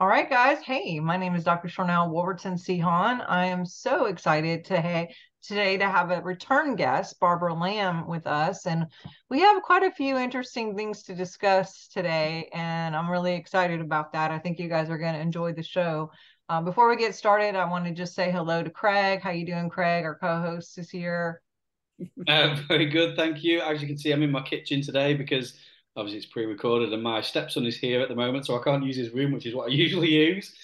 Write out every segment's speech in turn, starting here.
All right, guys. Hey, my name is Dr. Sharnael Wolverton Sehon. I am so excited to today to have a return guest, Barbara Lamb, with us. And we have quite a few interesting things to discuss today. And I'm really excited about that. I think you guys are going to enjoy the show. Uh, before we get started, I want to just say hello to Craig. How you doing, Craig? Our co-host is here. Uh, very good, thank you. As you can see, I'm in my kitchen today because obviously it's pre-recorded and my stepson is here at the moment so i can't use his room which is what i usually use.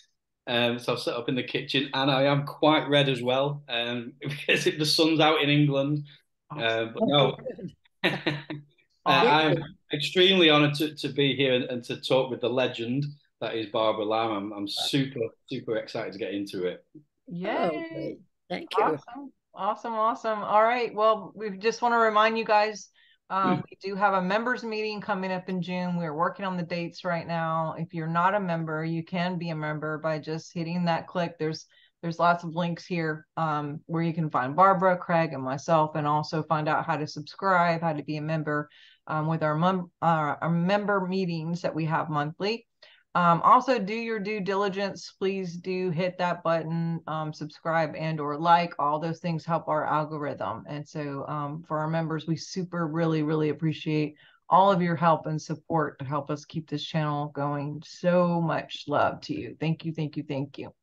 Um, so i've set up in the kitchen and i am quite red as well um, because the sun's out in england uh, but no. uh, i'm extremely honored to, to be here and, and, to talk with the legend that is barbara lamb i'm, I'm super super excited to get into it. Yeah oh, thank you. Awesome. Awesome. Awesome. All right. Well we just want to remind you guys um, we do have a members meeting coming up in June. We're working on the dates right now. If you're not a member, you can be a member by just hitting that click. There's there's lots of links here um, where you can find Barbara, Craig, and myself, and also find out how to subscribe, how to be a member um, with our, mem- uh, our member meetings that we have monthly. Um, also, do your due diligence. Please do hit that button, um, subscribe and or like. All those things help our algorithm. And so um, for our members, we super really, really appreciate all of your help and support to help us keep this channel going. So much love to you. Thank you, thank you, thank you.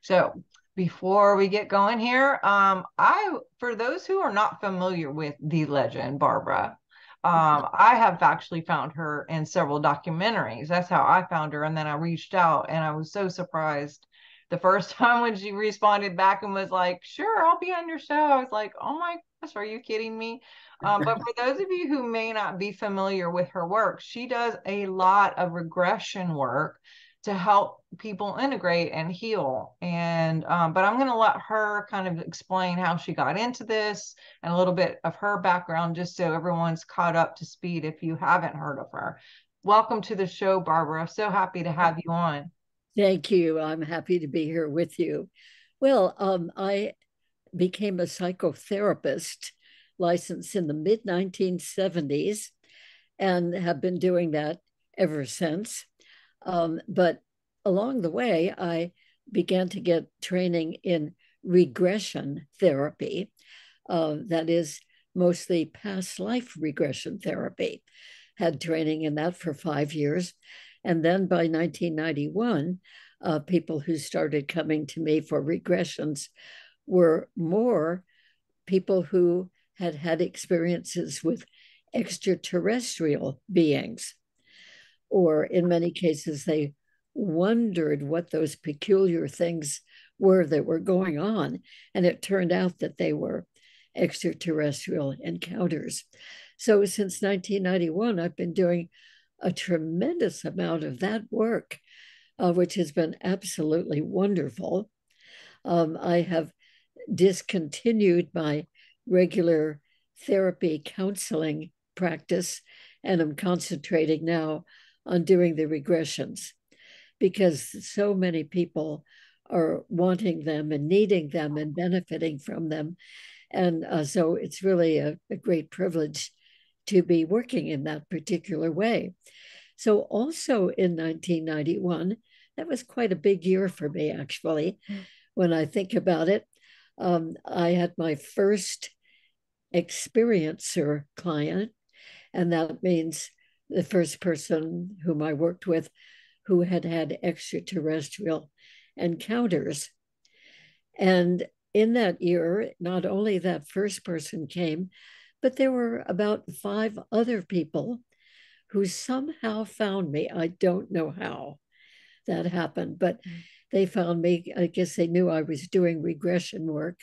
So before we get going here, um, I for those who are not familiar with the legend, Barbara, um, I have actually found her in several documentaries. That's how I found her. And then I reached out and I was so surprised the first time when she responded back and was like, sure, I'll be on your show. I was like, oh my gosh, are you kidding me? Um, but for those of you who may not be familiar with her work, she does a lot of regression work to help people integrate and heal. And um, but I'm going to let her kind of explain how she got into this and a little bit of her background, just so everyone's caught up to speed. If you haven't heard of her, welcome to the show, Barbara. So happy to have you on. Thank you. I'm happy to be here with you. Well, um, I became a psychotherapist licensed in the mid 1970s and have been doing that ever since. Um, but along the way, I began to get training in regression therapy, uh, that is, mostly past life regression therapy. Had training in that for five years. And then by 1991, uh, people who started coming to me for regressions were more people who had had experiences with extraterrestrial beings or in many cases, they wondered what those peculiar things were that were going on. And it turned out that they were extraterrestrial encounters. So since 1991, I've been doing a tremendous amount of that work, uh, which has been absolutely wonderful. Um, I have discontinued my regular therapy counseling practice and I'm concentrating now on doing the regressions because so many people are wanting them and needing them and benefiting from them. And uh, so it's really a, a great privilege to be working in that particular way. So, also in 1991, that was quite a big year for me, actually. When I think about it, um, I had my first experiencer client, and that means the first person whom I worked with who had had extraterrestrial encounters. And in that year, not only that first person came, but there were about five other people who somehow found me. I don't know how that happened, but they found me. I guess they knew I was doing regression work.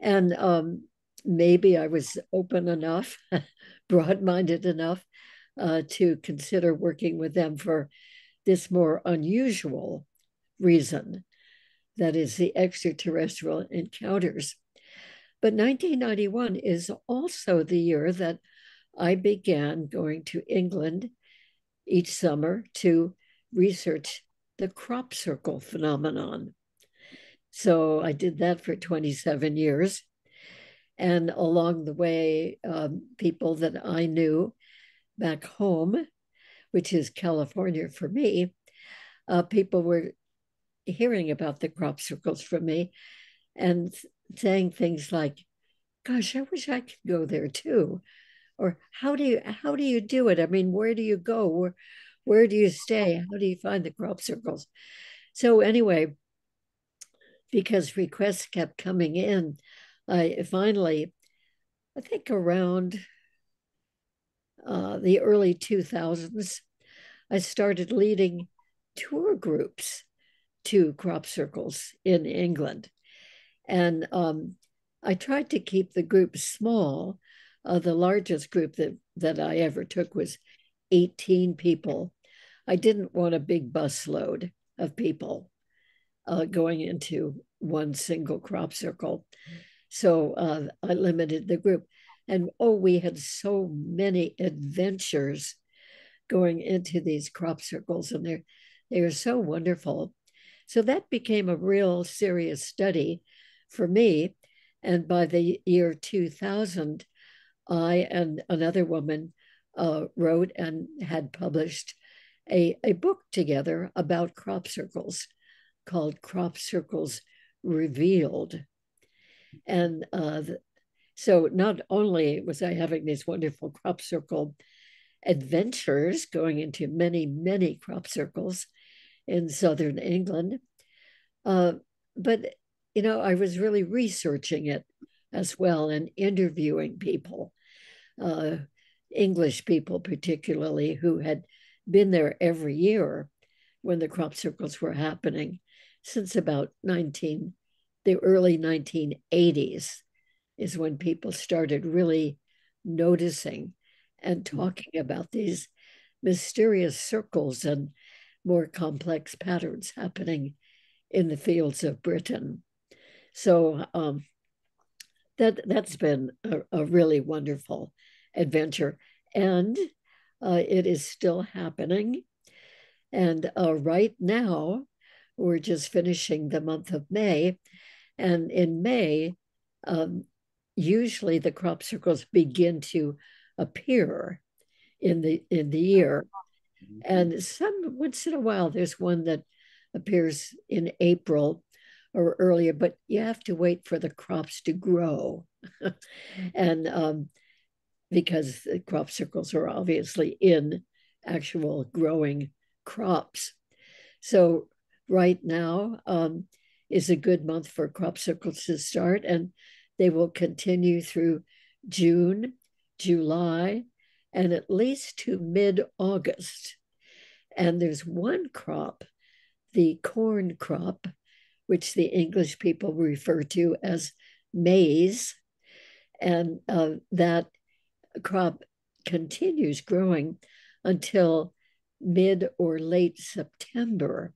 And um, maybe I was open enough, broad minded enough uh, to consider working with them for this more unusual reason that is, the extraterrestrial encounters. But 1991 is also the year that I began going to England each summer to research the crop circle phenomenon. So I did that for 27 years. And along the way, um, people that I knew back home, which is California for me, uh, people were hearing about the crop circles from me and saying things like, "Gosh, I wish I could go there too," or "How do you how do you do it? I mean, where do you go? Where where do you stay? How do you find the crop circles?" So anyway, because requests kept coming in, I finally, I think around uh, the early 2000s, I started leading tour groups to crop circles in England. And um, I tried to keep the group small. Uh, the largest group that, that I ever took was 18 people. I didn't want a big bus load of people uh, going into one single crop circle. So uh, I limited the group. And oh, we had so many adventures going into these crop circles, and they're they are so wonderful. So that became a real serious study for me. And by the year 2000, I and another woman uh, wrote and had published a, a book together about crop circles called Crop Circles Revealed. And uh, so not only was I having these wonderful crop circle adventures going into many, many crop circles in southern England, uh, but you know, I was really researching it as well and interviewing people, uh, English people particularly, who had been there every year when the crop circles were happening since about 19 the early 1980s is when people started really noticing and mm-hmm. talking about these mysterious circles and more complex patterns happening in the fields of Britain. So um, that that's been a, a, really wonderful adventure, and uh, it is still happening. And uh, right now, we're just finishing the month of May, and in May, um, usually the crop circles begin to appear in the in the year. Mm-hmm. And some once in a while there's one that appears in April or earlier, but you have to wait for the crops to grow. and um, because the crop circles are obviously in actual growing crops. So right now, um, is a good month for crop circles to start, and they will continue through June, July, and at least to mid August. And there's one crop, the corn crop, which the English people refer to as maize. And uh, that crop continues growing until mid or late September.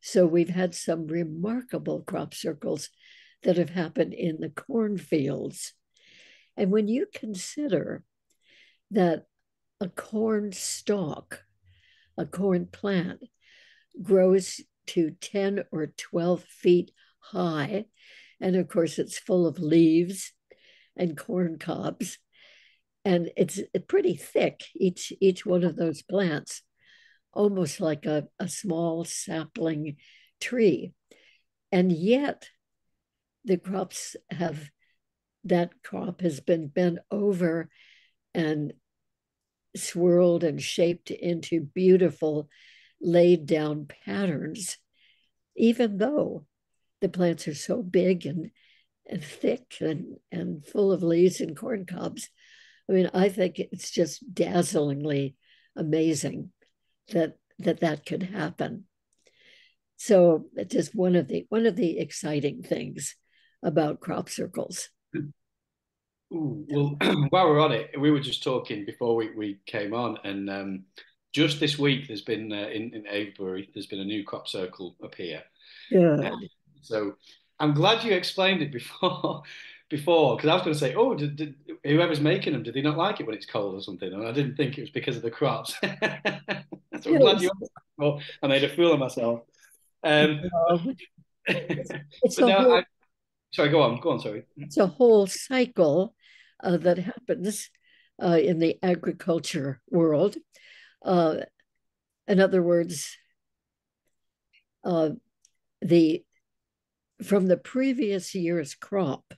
So we've had some remarkable crop circles that have happened in the cornfields. And when you consider that a corn stalk, a corn plant, grows to 10 or 12 feet high, and of course it's full of leaves and corn cobs, and it's pretty thick, each, each one of those plants almost like a, a small sapling tree. And yet, the crops have, that crop has been bent over and swirled and shaped into beautiful laid down patterns, even though the plants are so big and, and thick and, and full of leaves and corn cobs. I mean, I think it's just dazzlingly amazing that that that could happen. So it's just one of the one of the exciting things about crop circles. Ooh, well, while we're on it, we were just talking before we, we came on, and um, just this week there's been uh, in in Avebury there's been a new crop circle up here. Yeah. so I'm glad you explained it before before because I was going to say, oh, did, did, whoever's making them, did they not like it when it's cold or something? And I didn't think it was because of the crops. so I'm glad you. Well, I made a fool of myself. Um, it's, it's whole, I, sorry, go on, go on. Sorry. It's a whole cycle uh, that happens uh, in the agriculture world. Uh, in other words, uh, the from the previous year's crop,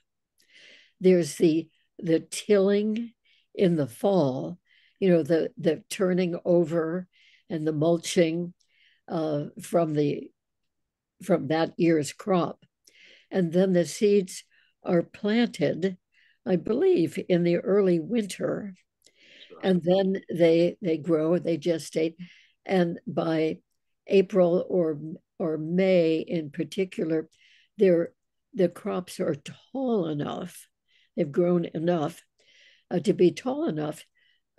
there's the the tilling in the fall, you know, the the turning over and the mulching uh, from the from that year's crop, and then the seeds are planted, I believe, in the early winter, and then they they grow, they gestate, and by April or or May in particular, they're the crops are tall enough, they've grown enough uh, to be tall enough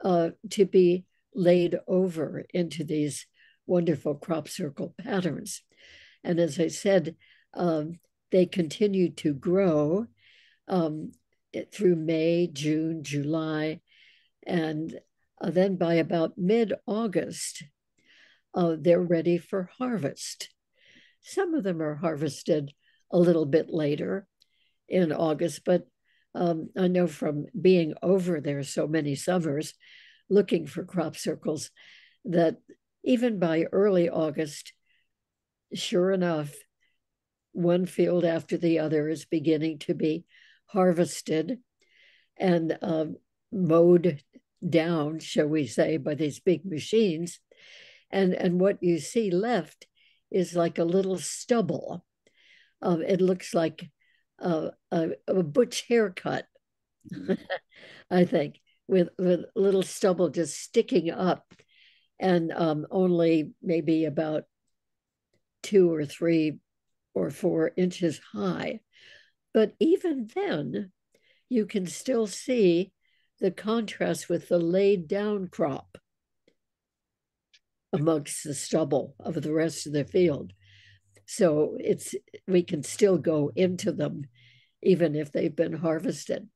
uh, to be laid over into these wonderful crop circle patterns. And as I said, um, they continue to grow um, through May, June, July, and uh, then by about mid August, uh, they're ready for harvest. Some of them are harvested a little bit later in August, but um, I know from being over there so many summers looking for crop circles that even by early August, sure enough, one field after the other is beginning to be harvested and uh, mowed down, shall we say, by these big machines. And, and what you see left is like a little stubble. Uh, it looks like a, a, a butch haircut, I think, with, with little stubble just sticking up and um, only maybe about two or three or four inches high. But even then, you can still see the contrast with the laid down crop amongst the stubble of the rest of the field. So it's we can still go into them even if they've been harvested.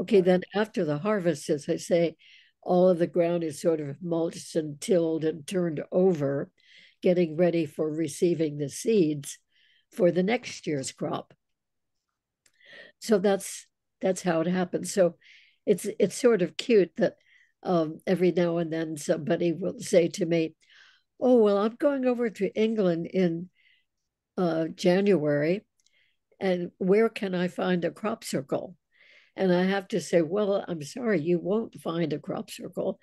Okay, then after the harvest, as I say, all of the ground is sort of mulched and tilled and turned over, getting ready for receiving the seeds for the next year's crop. So that's that's how it happens. So it's it's sort of cute that um, every now and then somebody will say to me, "Oh well, I'm going over to England in uh, January, and where can I find a crop circle?" And I have to say, "Well, I'm sorry, you won't find a crop circle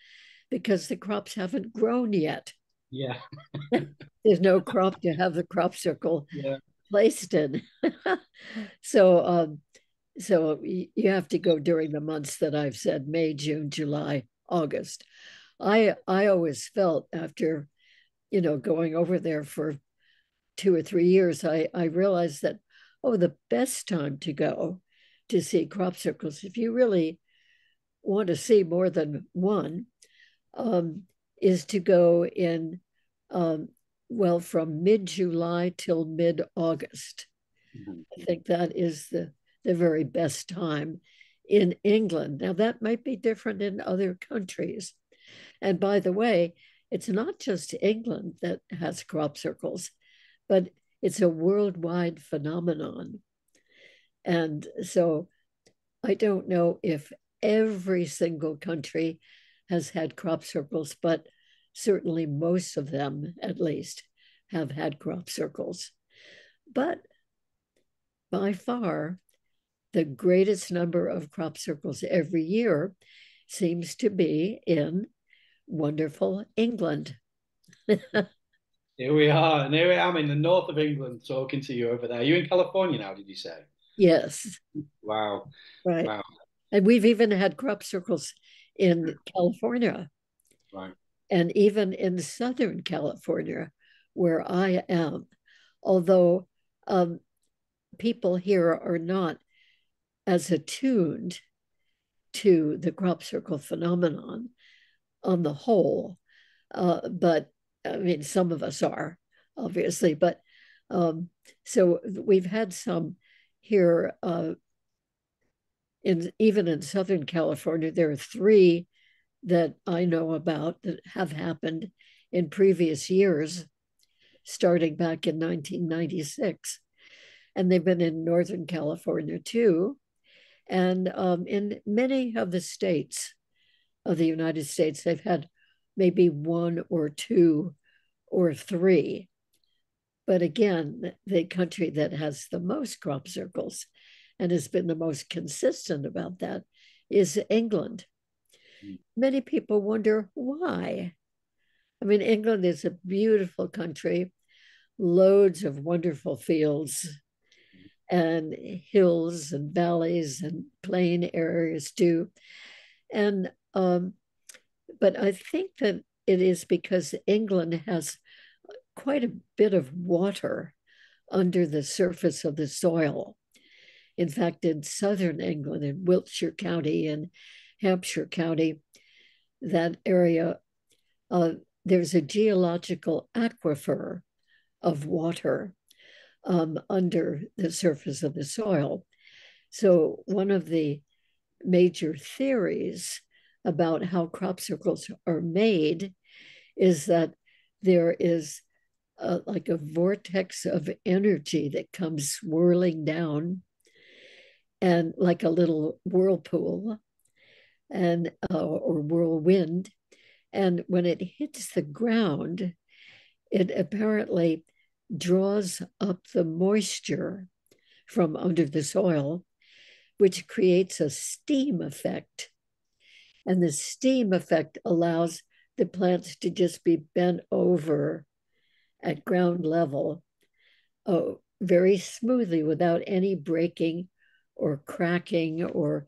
because the crops haven't grown yet." Yeah. There's no crop to have the crop circle yeah. Placed in. so um, so you have to go during the months that I've said May, June, July, August. I I always felt after, you know, going over there for two or three years, I, I realized that, oh, the best time to go to see crop circles, if you really want to see more than one, um, is to go in, um, well, from mid July till mid August. Mm-hmm. I think that is the the very best time in England. Now, that might be different in other countries. And by the way, it's not just England that has crop circles, but it's a worldwide phenomenon. And so I don't know if every single country has had crop circles, but certainly most of them, at least, have had crop circles. But by far, the greatest number of crop circles every year seems to be in wonderful England. here we are, and here I am in the north of England talking to you over there. Are you in California now, did you say? Yes. Wow. Right. Wow. And we've even had crop circles in California. Right. And even in Southern California, where I am, although um, people here are not as attuned to the crop circle phenomenon on the whole. Uh, but I mean, some of us are obviously, but um, so we've had some here uh, in even in Southern California. There are three that I know about that have happened in previous years, starting back in 1996. And they've been in Northern California too. And um, in many of the states of the United States, they've had maybe one or two or three. But again, the country that has the most crop circles and has been the most consistent about that is England. Many people wonder why. I mean, England is a beautiful country, loads of wonderful fields and hills and valleys and plain areas too. And um, but I think that it is because England has quite a bit of water under the surface of the soil. In fact, in southern England, in Wiltshire County and Hampshire County, that area, uh, there's a geological aquifer of water um, under the surface of the soil. So, one of the major theories about how crop circles are made is that there is a, like a vortex of energy that comes swirling down and like a little whirlpool and uh, or whirlwind. And when it hits the ground it apparently draws up the moisture from under the soil which creates a steam effect. And the steam effect allows the plants to just be bent over at ground level oh, very smoothly without any breaking or cracking or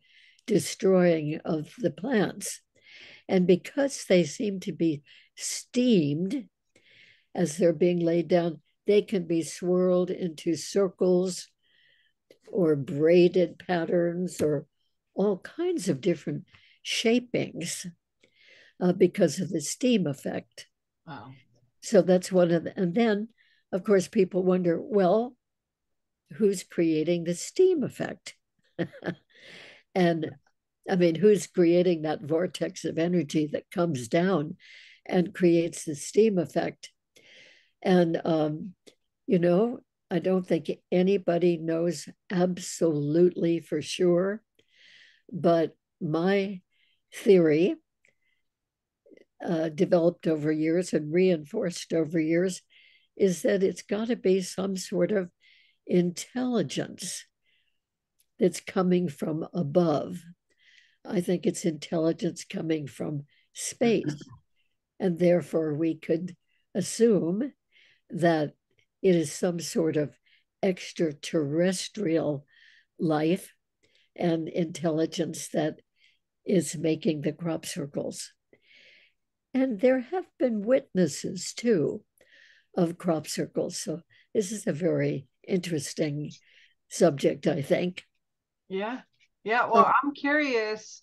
destroying of the plants. And because they seem to be steamed as they're being laid down, they can be swirled into circles or braided patterns or all kinds of different shapings uh, because of the steam effect. Wow. So that's one of the, and then of course people wonder, well, who's creating the steam effect? and I mean, who's creating that vortex of energy that comes down and creates the steam effect? And, um, you know, I don't think anybody knows absolutely for sure. But my theory uh, developed over years and reinforced over years is that it's got to be some sort of intelligence that's coming from above. I think it's intelligence coming from space. Mm-hmm. And therefore, we could assume that it is some sort of extraterrestrial life and intelligence that is making the crop circles. And there have been witnesses too of crop circles. So this is a very interesting subject, I think. Yeah. Yeah. Well, so, I'm curious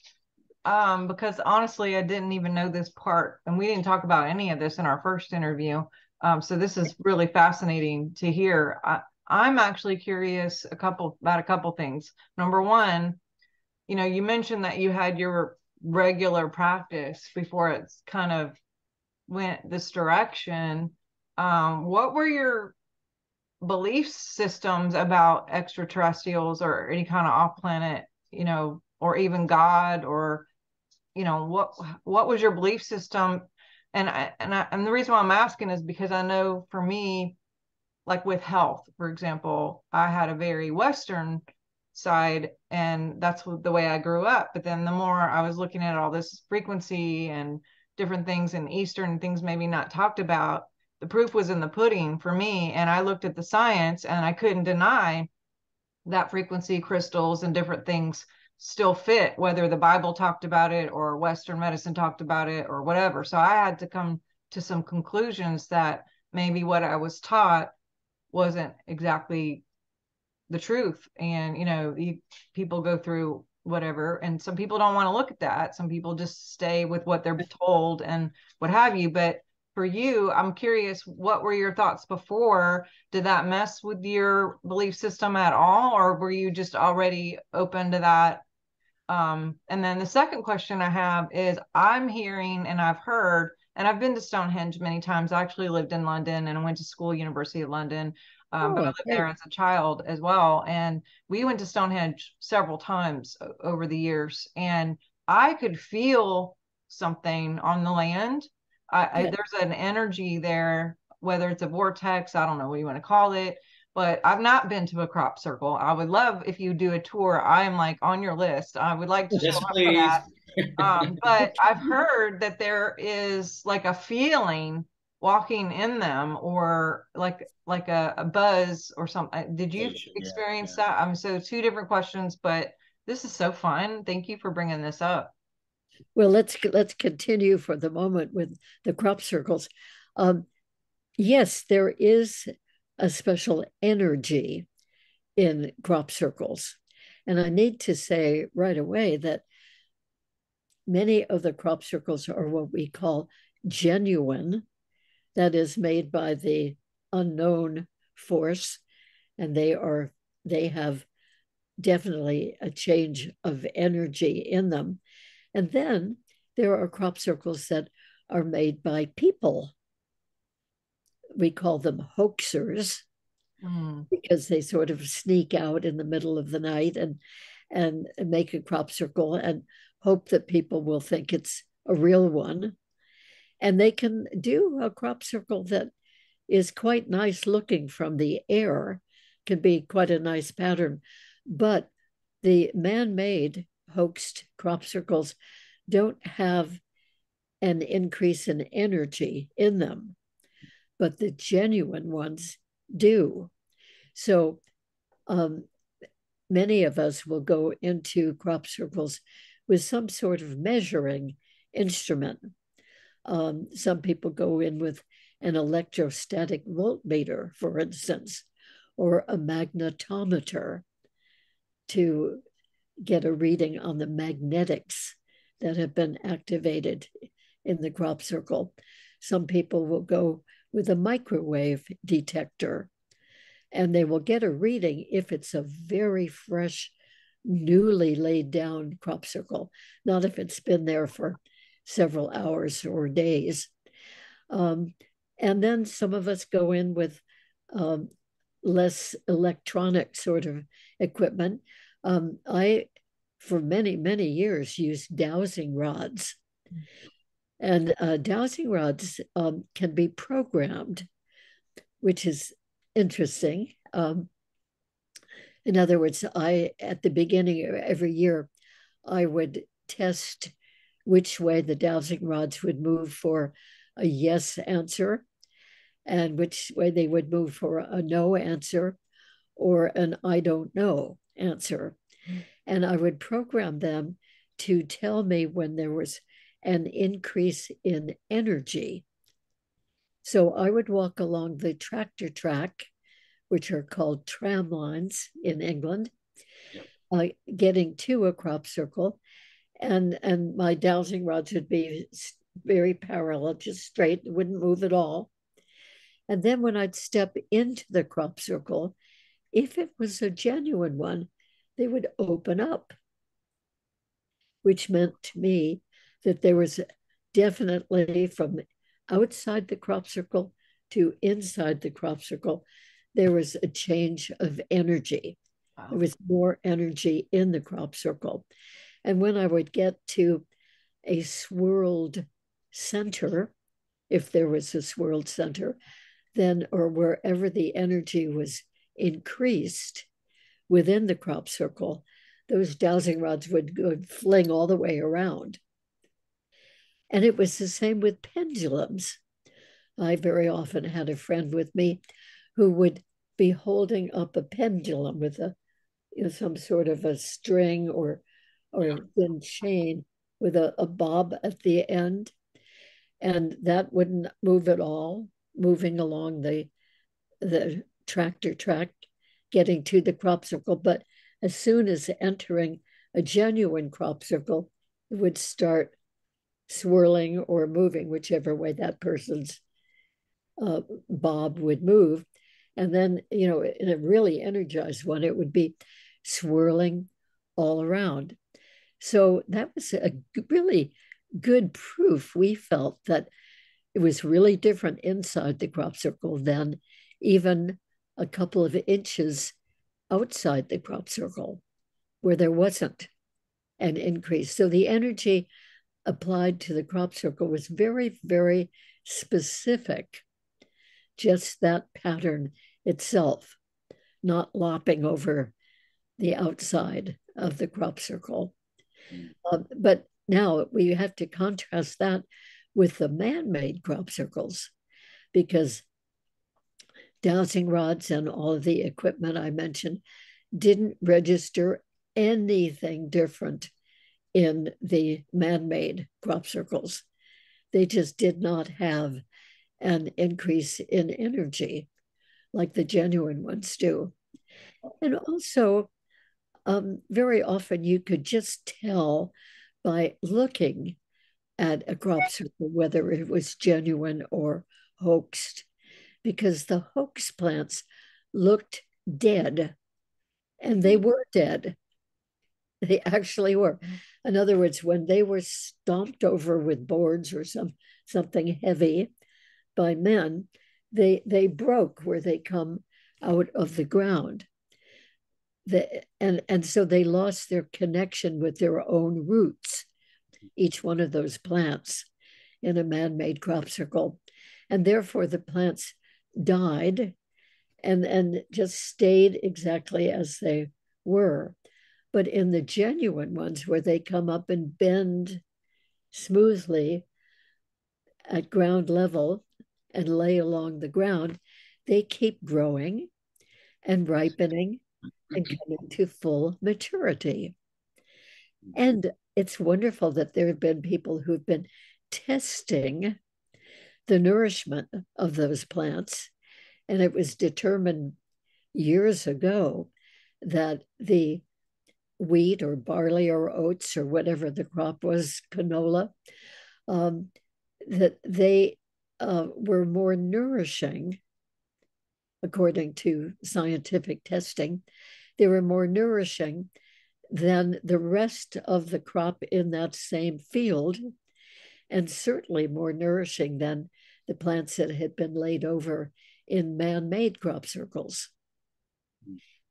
um, because honestly, I didn't even know this part, and we didn't talk about any of this in our first interview. Um, so this is really fascinating to hear. I, I'm actually curious a couple about a couple things. Number one, you know, you mentioned that you had your regular practice before it's kind of went this direction. Um, what were your belief systems about extraterrestrials or any kind of off planet, you know, or even God or you know what what was your belief system? And I, and I, and the reason why I'm asking is because I know for me like with health for example I had a very western side and that's the way I grew up. But then the more I was looking at all this frequency and different things in eastern things maybe not talked about the proof was in the pudding for me and I looked at the science and I couldn't deny that frequency crystals and different things still fit whether the bible talked about it or western medicine talked about it or whatever. So i had to come to some conclusions that maybe what i was taught wasn't exactly the truth. And you know you, people go through whatever and some people don't want to look at that. Some people just stay with what they're told and what have you. But for you i'm curious what were your thoughts before did that mess with your belief system at all or were you just already open to that um, and then the second question i have is i'm hearing and i've heard and i've been to stonehenge many times i actually lived in london and i went to school university of london um, oh, but I lived there as a child as well. And we went to Stonehenge several times over the years, and I could feel something on the land. I, I, there's an energy there whether it's a vortex, I don't know what you want to call it, but I've not been to a crop circle. I would love if you do a tour. I am like on your list. I would like to Yes, show up for please. that. Um, but I've heard that there is like a feeling walking in them or like like a, a buzz or something. Did you Sensation, yeah, experience yeah. that? Um, so two different questions, but this is so fun. Thank you for bringing this up. Well, let's let's continue for the moment with the crop circles. Um, yes, there is a special energy in crop circles, and I need to say right away that many of the crop circles are what we call genuine, that is made by the unknown force, and they are they have definitely a change of energy in them. And then there are crop circles that are made by people. We call them hoaxers Mm, because they sort of sneak out in the middle of the night and and make a crop circle and hope that people will think it's a real one. And they can do a crop circle that is quite nice looking from the air, can be quite a nice pattern. But the man made hoaxed crop circles don't have an increase in energy in them, but the genuine ones do. So um, many of us will go into crop circles with some sort of measuring instrument. Um, some people go in with an electrostatic voltmeter, for instance, or a magnetometer to get a reading on the magnetics that have been activated in the crop circle. Some people will go with a microwave detector and they will get a reading if it's a very fresh, newly laid down crop circle, not if it's been there for several hours or days. Um, and then some of us go in with um, less electronic sort of equipment. Um, I, for many, many years, used dowsing rods. And uh, dowsing rods um, can be programmed, which is interesting. Um, in other words, I, at the beginning of every year, I would test which way the dowsing rods would move for a yes answer and which way they would move for a no answer or an I don't know answer. And I would program them to tell me when there was an increase in energy. So I would walk along the tractor track, which are called tram lines in England, uh, getting to a crop circle. And, and my dowsing rods would be very parallel, just straight, wouldn't move at all. And then when I'd step into the crop circle, if it was a genuine one, they would open up, which meant to me that there was definitely from outside the crop circle to inside the crop circle, there was a change of energy. wow. There was more energy in the crop circle. And when I would get to a swirled center, if there was a swirled center, then or wherever the energy was increased within the crop circle, those dowsing rods would, would fling all the way around. And it was the same with pendulums. I very often had a friend with me who would be holding up a pendulum with a you know, some sort of a string or or a thin chain with a, a bob at the end. And that wouldn't move at all, moving along the the tractor track, getting to the crop circle. But as soon as entering a genuine crop circle, it would start swirling or moving, whichever way that person's uh, bob would move. And then, you know, in a really energized one, it would be swirling all around. So that was a really good proof we felt that it was really different inside the crop circle than even a couple of inches outside the crop circle where there wasn't an increase. So the energy applied to the crop circle was very, very specific just that pattern itself, not lopping over the outside of the crop circle. Mm. Uh, but now we have to contrast that with the man made crop circles because dowsing rods and all of the equipment I mentioned didn't register anything different in the man made crop circles. They just did not have an increase in energy like the genuine ones do. And also, um, very often you could just tell by looking at a crop circle whether it was genuine or hoaxed, because the hoax plants looked dead and they hmm. were dead. They actually were. Hmm. In other words, when they were stomped over with boards or some something heavy by men, they they broke where they come out of the ground. The, and and so they lost their connection with their own roots, each one of those plants in a man-made crop circle. And therefore the plants died and, and just stayed exactly as they were. But in the genuine ones, where they come up and bend smoothly at ground level and lay along the ground, they keep growing and ripening and mm-hmm. coming to full maturity. Mm-hmm. And it's wonderful that there have been people who've been testing the nourishment of those plants. And it was determined years ago that the wheat or barley or oats or whatever the crop was, canola, um, that they uh, were more nourishing, according to scientific testing. They were more nourishing than the rest of the crop in that same field, and certainly more nourishing than the plants that had been laid over in man made crop circles.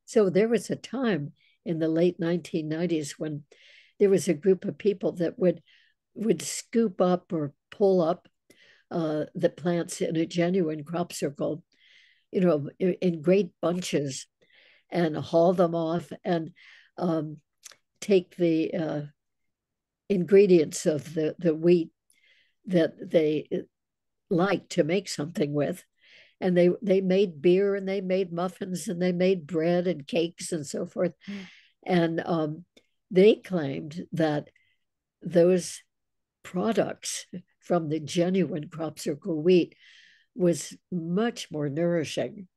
So there was a time in the late 1990s when there was a group of people that would would scoop up or pull up uh, the plants in a genuine crop circle, you know, in, in great bunches, and haul them off and um, take the uh, ingredients of the, the wheat that they like to make something with. And they, they made beer and they made muffins and they made bread and cakes and so forth. And um, they claimed that those products from the genuine crop circle wheat was much more nourishing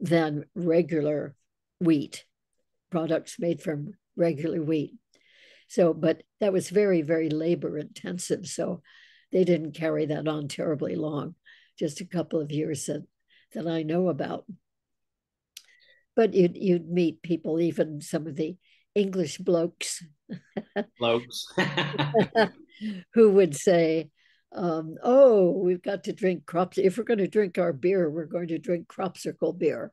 than regular wheat products made from regular wheat. So, but that was very, very labor intensive. So they didn't carry that on terribly long, just a couple of years that, that I know about. But you'd, you'd meet people, even some of the English blokes. blokes. who would say, um, oh, we've got to drink crops. If we're going to drink our beer, we're going to drink crop circle beer.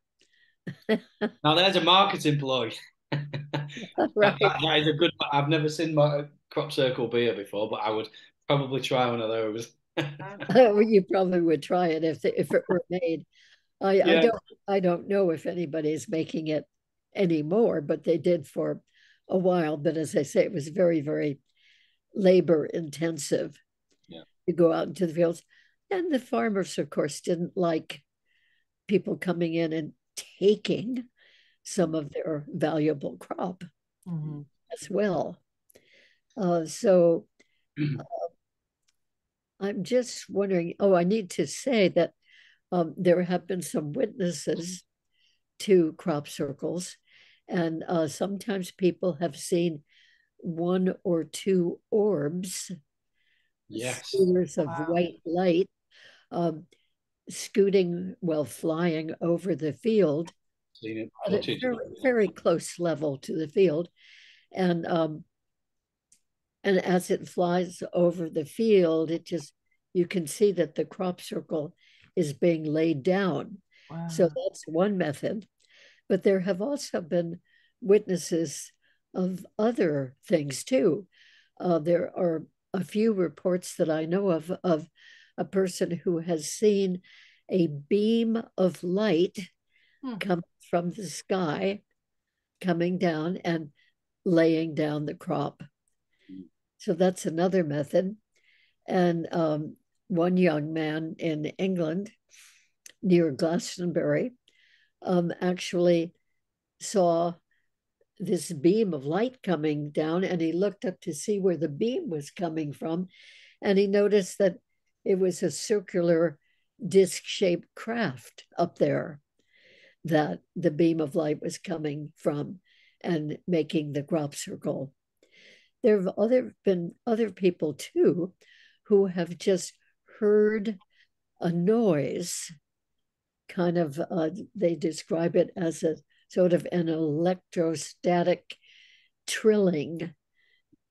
now there's a marketing ploy. right. that, that is a good. I've never seen my crop circle beer before, but I would probably try one of those. you probably would try it if if it were made. I, yeah. I don't I don't know if anybody's making it anymore, but they did for a while. But as I say, it was very very labor intensive yeah. to go out into the fields, and the farmers, of course, didn't like people coming in and taking some of their valuable crop mm-hmm. as well. Uh, so uh, I'm just wondering. Oh, I need to say that um, there have been some witnesses to crop circles, and uh, sometimes people have seen one or two orbs, yes, of wow. white light, um, scooting, well, flying over the field seen it at a very, very close level to the field. And um, and as it flies over the field, it just you can see that the crop circle is being laid down. Wow. So that's one method. But there have also been witnesses of other things too. Uh, there are a few reports that I know of of a person who has seen a beam of light hmm. coming from the sky, coming down and laying down the crop. So that's another method. And um, one young man in England near Glastonbury um, actually saw this beam of light coming down and he looked up to see where the beam was coming from and he noticed that it was a circular disc shaped craft up there that the beam of light was coming from and making the crop circle there have other been other people too who have just heard a noise kind of uh, they describe it as a sort of an electrostatic trilling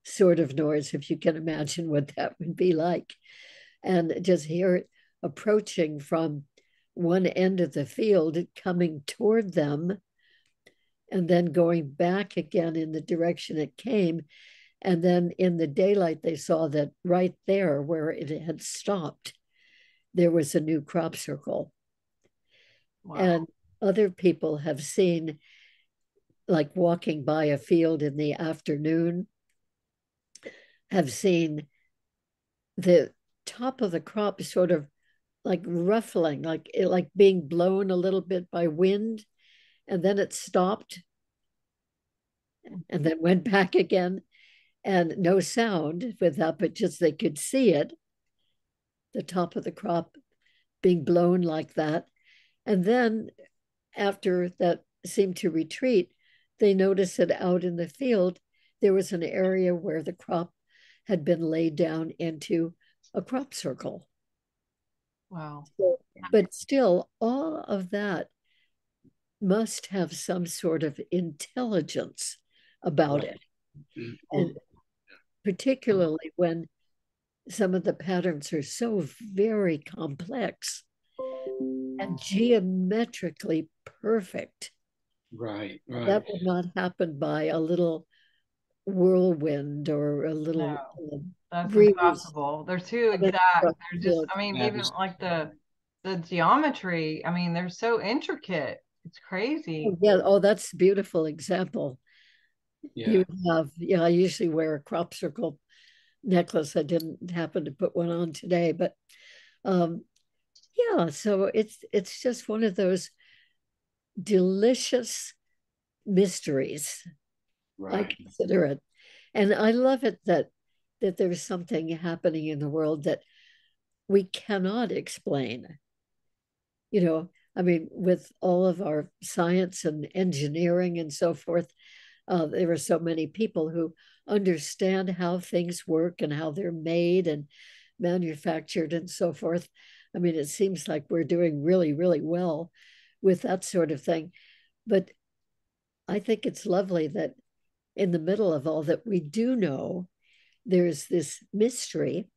sort of noise, if you can imagine what that would be like. And just hear it approaching from one end of the field, coming toward them, and then going back again in the direction it came. And then in the daylight, they saw that right there where it had stopped, there was a new crop circle. Wow. And other people have seen, like walking by a field in the afternoon, have seen the top of the crop sort of like ruffling, like like being blown a little bit by wind, and then it stopped, and then went back again, and no sound with that, but just they could see it, the top of the crop being blown like that, and then after that seemed to retreat, they noticed that out in the field, there was an area where the crop had been laid down into a crop circle. Wow. So, but still, all of that must have some sort of intelligence about it. Mm-hmm. And particularly when some of the patterns are so very complex and geometrically perfect. Right, right. That would not happen by a little whirlwind or a little. No, um, that's breeze. impossible. They're too exact. They're just. I mean, even like the the geometry. I mean, they're so intricate. It's crazy. Oh, yeah. Oh, that's a beautiful example. Yeah. You have. Yeah. I usually wear a crop circle necklace. I didn't happen to put one on today, but um, yeah so it's it's just one of those delicious mysteries right. i consider it and i love it that that there's something happening in the world that we cannot explain you know i mean with all of our science and engineering and so forth uh, there are so many people who understand how things work and how they're made and manufactured and so forth I mean, it seems like we're doing really, really well with that sort of thing. But I think it's lovely that in the middle of all that we do know, there's this mystery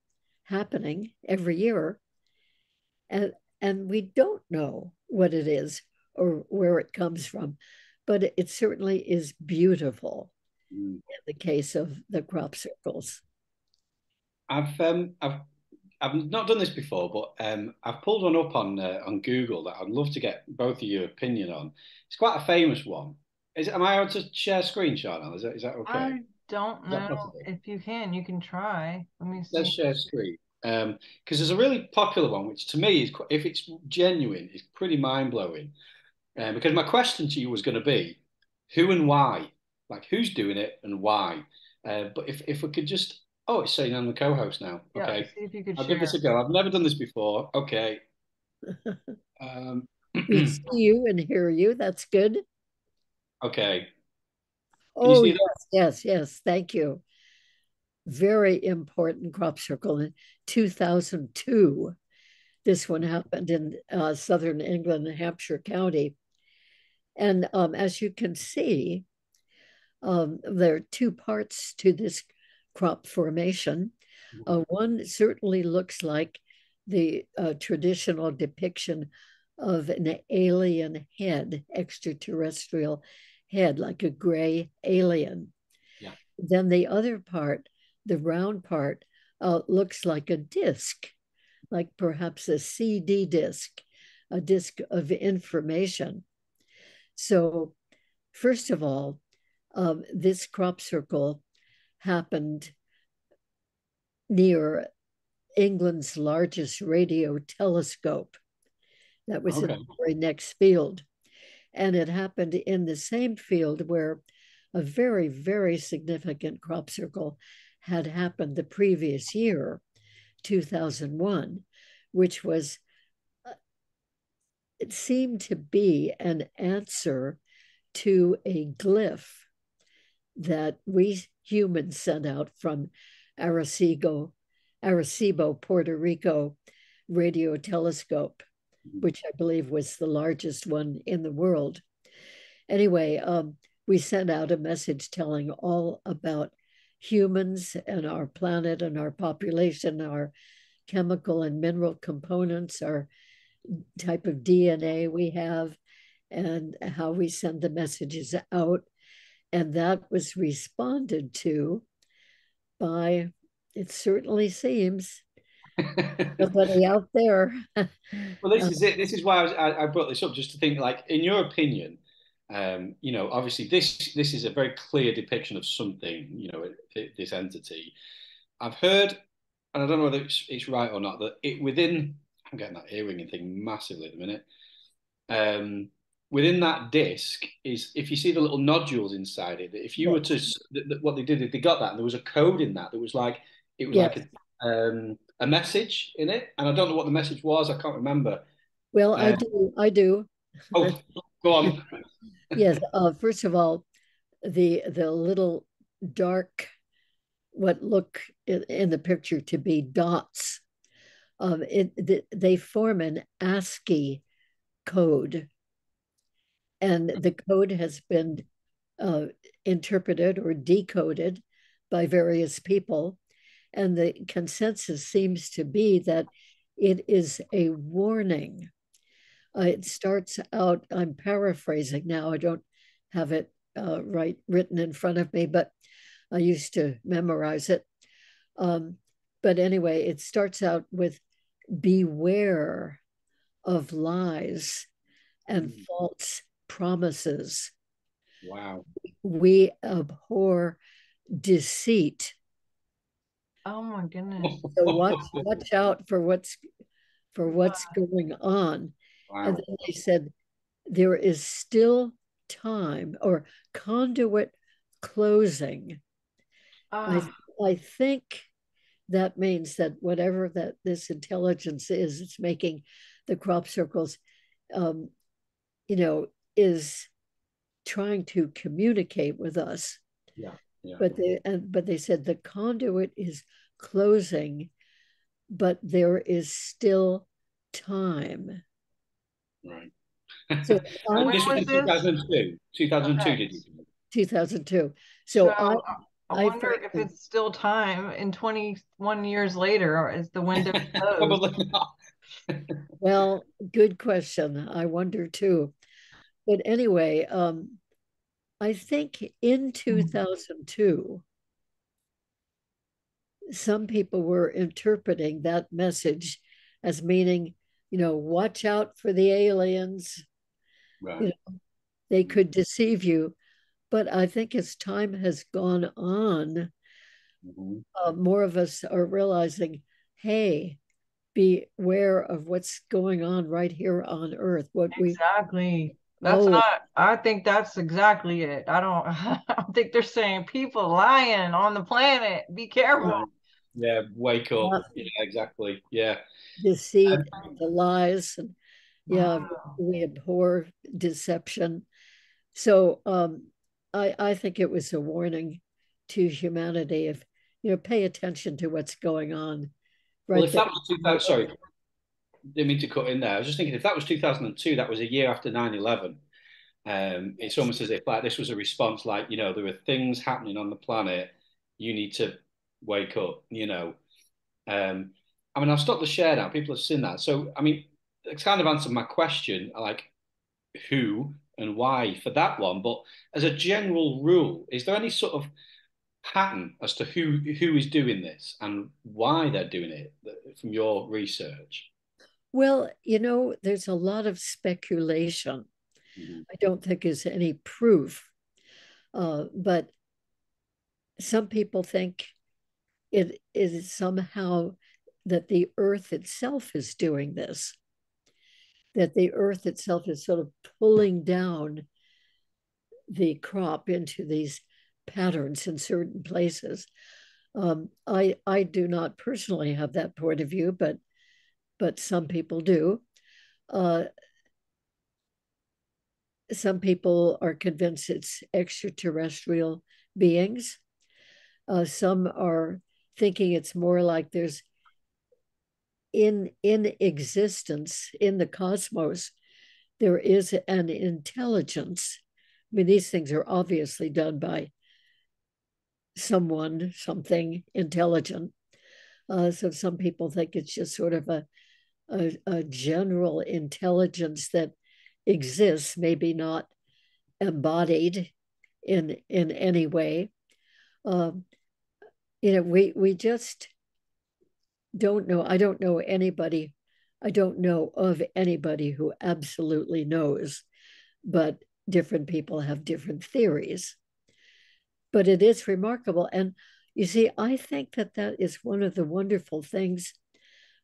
happening every year. And, and we don't know what it is or where it comes from, but it certainly is beautiful mm. in the case of the crop circles. I've um, I've I've not done this before, but um, I've pulled one up on uh, on Google that I'd love to get both of your opinion on. It's quite a famous one. Is am I able to share screenshot now? Is that is that okay? I don't know if you can. You can try. Let me see. Let's share screen. Because um, there's a really popular one, which to me is, quite, if it's genuine, is pretty mind blowing. Um, because my question to you was going to be, who and why? Like who's doing it and why? Uh, but if if we could just Oh, it's saying I'm the co-host now. Yeah, okay. See if you could I'll share. give this a go. I've never done this before. Okay. um, we see you and hear you. That's good. Okay. Can oh, yes, yes, yes. Thank you. Very important crop circle in 2002. This one happened in uh, southern England, Hampshire County. And um, as you can see, um, there are two parts to this crop formation. Uh, one certainly looks like the uh, traditional depiction of an alien head, extraterrestrial head, like a gray alien. Yeah. Then the other part, the round part, uh, looks like a disc, like perhaps a CD disc a disk of information. So, first of all, um, this crop circle happened near England's largest radio telescope. That was okay. in the very next field. And it happened in the same field where a very, very significant crop circle had happened the previous year, 2001, which was, it seemed to be an answer to a glyph that we humans sent out from Arecibo, Arecibo, Puerto Rico radio telescope, which I believe was the largest one in the world. Anyway, um, we sent out a message telling all about humans and our planet and our population, our chemical and mineral components, our type of DNA we have, and how we send the messages out. And that was responded to by, it certainly seems, nobody out there. well, this is it. This is why I, was, I, I, brought this up just to think, like, in your opinion, um, you know, obviously this this is a very clear depiction of something. You know, this entity. I've heard, and I don't know whether it's, it's right or not, that it within. I'm getting that earring thing massively at the minute. Um, within that disc is if you see the little nodules inside it if you were to what they did they got that and there was a code in that that was like it was like a, um, a message in it. And i don't know what the message was i can't remember. Well uh, i do i do. Oh go on. Yes uh, first of all the the little dark what look in, in the picture to be dots um, it, they form an ascii code and the code has been uh, interpreted or decoded by various people. And the consensus seems to be that it is a warning. Uh, it starts out, I'm paraphrasing now, I don't have it uh, right written in front of me, but I used to memorize it. Um, but anyway, it starts out with beware of lies and mm. false promises. Wow. We abhor deceit. Oh my goodness. So watch watch out for what's for what's wow. going on. Wow. And then they said there is still time or conduit closing. I ah. I think that means that whatever that this intelligence is, it's making the crop circles um, you know, is trying to communicate with us. Yeah. yeah. But they and but they said the conduit is closing, but there is still time. Right. So I, this was 2002. 2002, okay. did you? 2002. So, so I, I wonder I, if it's still time in 21 years later, or is the window closed? Probably not. well, good question. I wonder too. But anyway, um, I think in 2002, some people were interpreting that message as meaning, you know, watch out for the aliens. Right. You know, they could deceive you. But I think as time has gone on, mm-hmm. uh, more of us are realizing, hey, beware of what's going on right here on Earth. What exactly. we exactly that's oh. not. I think that's exactly it. I don't. I don't think they're saying people lying on the planet. Be careful. Yeah, wake up. Yeah, exactly. Yeah. Deceit, um, the lies, and yeah, wow. we abhor deception. So um, I I think it was a warning to humanity if you know pay attention to what's going on. Right well, if there. that was 2000, sorry, didn't mean to cut in there. I was just thinking if that was 2002, that was a year after 9 11. Um, it's almost as if like this was a response, like you know there are things happening on the planet. You need to wake up. You know, um, I mean I've stopped the share now. People have seen that, so I mean it's kind of answered my question, like who and why for that one. But as a general rule, is there any sort of pattern as to who who is doing this and why they're doing it from your research? Well, you know, there's a lot of speculation. Mhm. I don't think there's any proof, uh, but some people think it is somehow that the earth itself is doing this, that the earth itself is sort of pulling down the crop into these patterns in certain places. Um, I I do not personally have that point of view, but but some people do. Uh, some people are convinced it's extraterrestrial beings. Uh, some are thinking it's more like there's in in existence in the cosmos there is an intelligence. I mean these things are obviously done by someone something intelligent. Uh, so some people think it's just sort of a, a, a general intelligence that exists maybe not embodied in in any way. Um, you know we we just don't know i don't know anybody i don't know of anybody who absolutely knows but different people have different theories. But it is remarkable and you see i think that that is one of the wonderful things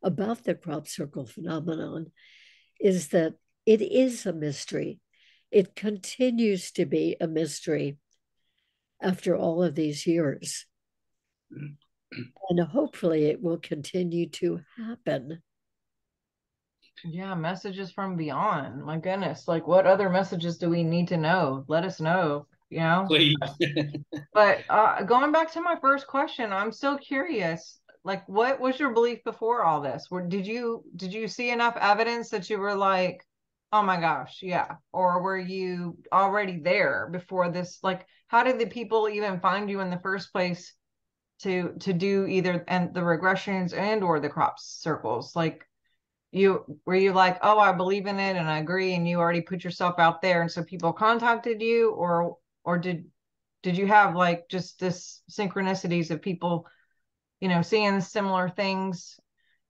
about the crop circle phenomenon is that it is a mystery. It continues to be a mystery after all of these years mm-hmm. And hopefully it will continue to happen. Yeah, messages from beyond. My goodness, like what other messages do we need to know? Let us know, you know? Please. But uh, going back to my first question, I'm so curious. Like, what was your belief before all this? Were did you did you see enough evidence that you were like, oh my gosh, yeah? Or were you already there before this? Like, how did the people even find you in the first place to to do either and the regressions and or the crop circles? Like, you were you like, oh, I believe in it and I agree, and you already put yourself out there, and so people contacted you, or or did did you have like just this synchronicities of people you know seeing similar things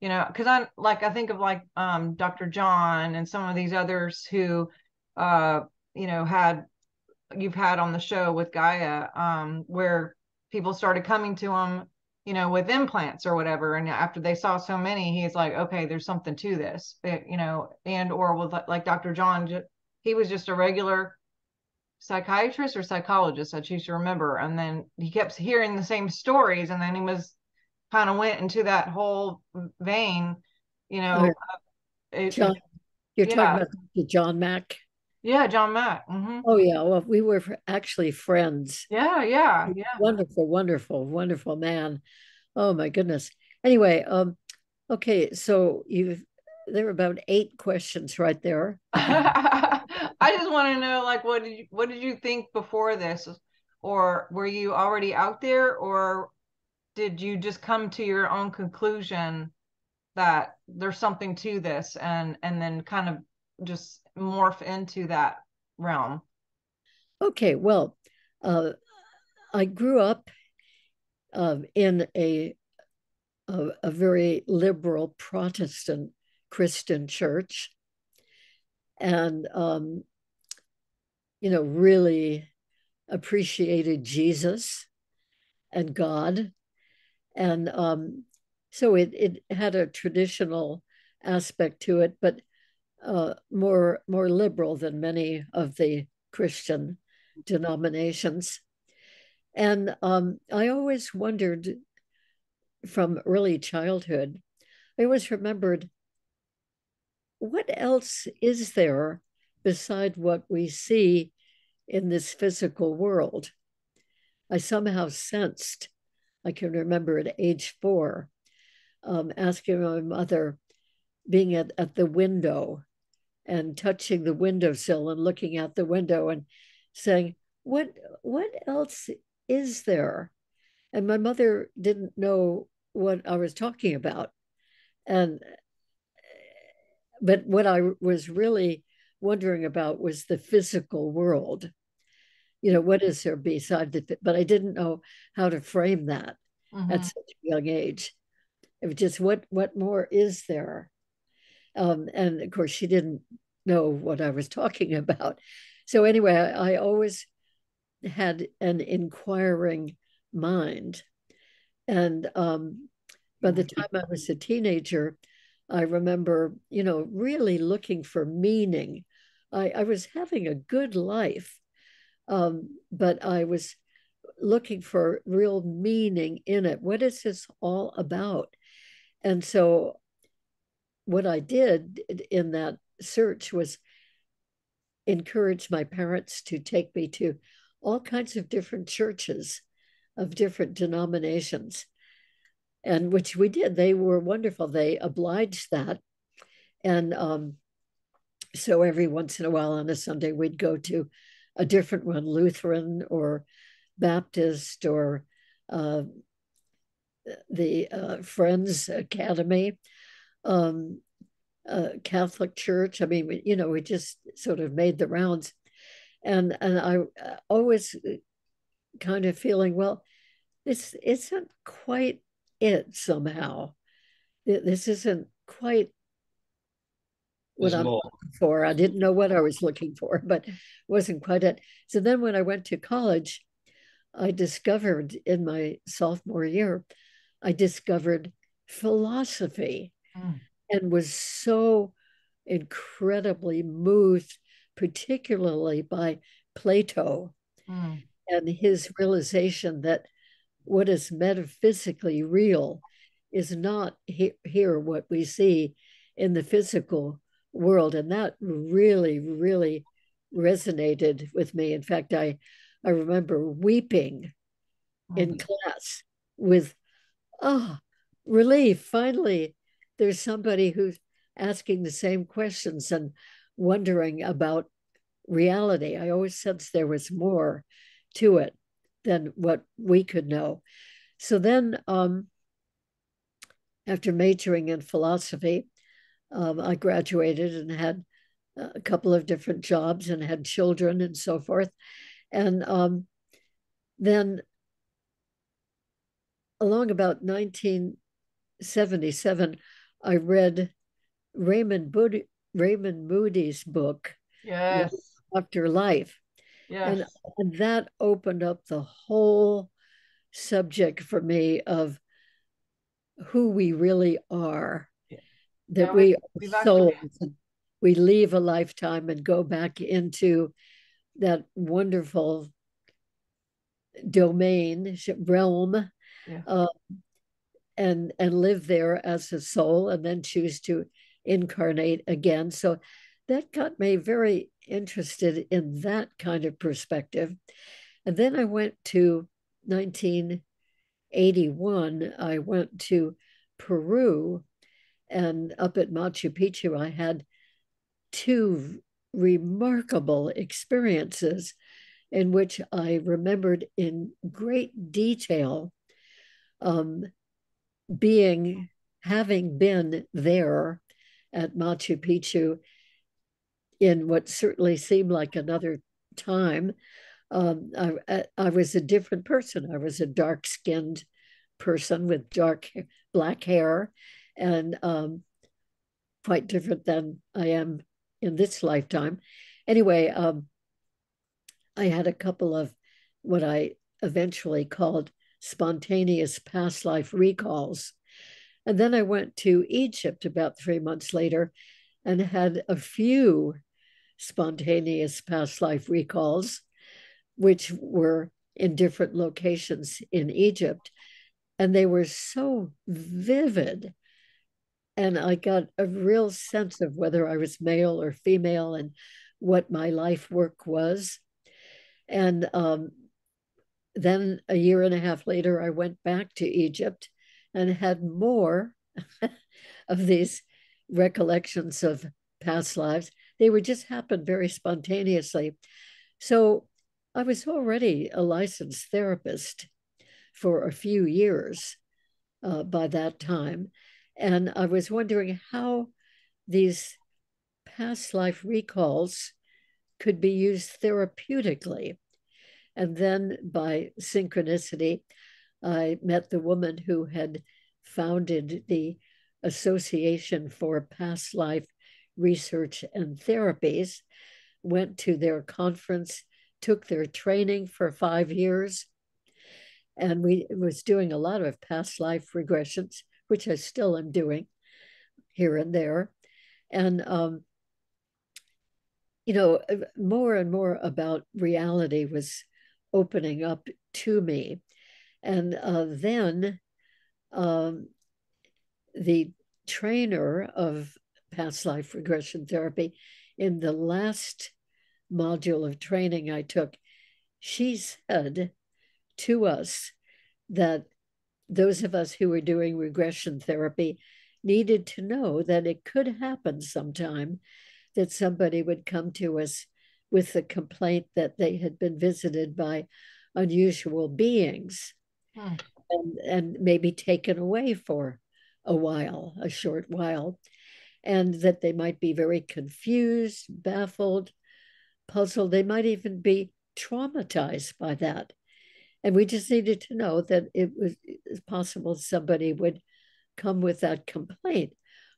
you know because i like i think of like um dr john and some of these others who uh you know had you've had on the show with gaia um where people started coming to him you know with implants or whatever. And after they saw so many he's like okay there's something to this it, you know and or with like dr john he was just a regular psychiatrist or psychologist i choose to remember. And then he kept hearing the same stories and then he was kind of went into that whole vein you know it, you're yeah. talking about john mack yeah john mack mm-hmm. oh yeah well we were actually friends. Yeah yeah yeah. wonderful wonderful wonderful man. Oh my goodness. Anyway um okay so you've there were about eight questions right there. I just want to know, like, what did you what did you think before this, or were you already out there, or did you just come to your own conclusion that there's something to this, and and then kind of just morph into that realm? Okay, well, uh, I grew up uh, in a, a a very liberal Protestant Christian church and um, you know, really appreciated Jesus and God. And um, so it, it had a traditional aspect to it, but uh, more, more liberal than many of the Christian denominations. And um, I always wondered from early childhood, I always remembered what else is there beside what we see in this physical world. I somehow sensed, I can remember at age four, um, asking my mother, being at, at the window and touching the windowsill and looking out the window and saying, What what else is there? And my mother didn't know what I was talking about. And but what I was really wondering about was the physical world. You know, what is there beside the, but I didn't know how to frame that mm-hmm. at such a young age. It was just what what more is there? Um, and of course, she didn't know what I was talking about. So, anyway, I, I always had an inquiring mind. And um, by the time I was a teenager, I remember, you know, really looking for meaning. I, I was having a good life, um, but I was looking for real meaning in it. What is this all about? And so, what I did in that search was encourage my parents to take me to all kinds of different churches of different denominations, and which we did. They were wonderful. They obliged that. And um, so every once in a while on a Sunday, we'd go to a different one, Lutheran or Baptist or uh, the uh, Friends Academy, um, uh, Catholic Church. I mean, you know, we just sort of made the rounds, and and I uh, always kind of feeling, well, this isn't quite it somehow. This isn't quite what There's I'm more. looking for. I didn't know what I was looking for, but wasn't quite it. So then when I went to college, I discovered in my sophomore year, I discovered philosophy mm. and was so incredibly moved, particularly by Plato mm. and his realization that what is metaphysically real is not he- here what we see in the physical world. And that really, really resonated with me. In fact, I I remember weeping in mm. class with, oh, relief. Finally, there's somebody who's asking the same questions and wondering about reality. I always sensed there was more to it than what we could know. So then, um, after majoring in philosophy, um, I graduated and had a couple of different jobs and had children and so forth. And um, then along about 1977, I read Raymond, Bud- Raymond Moody's book, yes. After Life. Yes. And, and that opened up the whole subject for me of who we really are. Yeah. That we are souls. We leave a lifetime and go back into that wonderful domain realm yeah. uh, and and live there as a soul and then choose to incarnate again. So that got me very interested in that kind of perspective. And then i went to 1981 i went to peru and up at machu picchu i had two remarkable experiences in which I remembered in great detail um, being, having been there at Machu Picchu in what certainly seemed like another time. Um, I, I was a different person. I was a dark skinned person with dark black hair and um, quite different than I am in this lifetime. Anyway, um, I had a couple of what I eventually called spontaneous past life recalls. And then I went to Egypt about three months later and had a few spontaneous past life recalls, which were in different locations in Egypt. And they were so vivid and I got a real sense of whether I was male or female and what my life work was. And um, then a year and a half later, I went back to Egypt and had more of these recollections of past lives. They would just happen very spontaneously. So I was already a licensed therapist for a few years uh, by that time. And I was wondering how these past life recalls could be used therapeutically. And then by synchronicity, I met the woman who had founded the Association for Past Life Research and Therapies, went to their conference, took their training for five years, and we was doing a lot of past life regressions, which I still am doing here and there, and um, you know, more and more about reality was opening up to me, and uh, then um, the trainer of past life regression therapy in the last module of training I took, she said to us that those of us who were doing regression therapy needed to know that it could happen sometime that somebody would come to us with the complaint that they had been visited by unusual beings hmm. and, and maybe taken away for a while, a short while, and that they might be very confused, baffled, puzzled. They might even be traumatized by that. And we just needed to know that it was possible somebody would come with that complaint.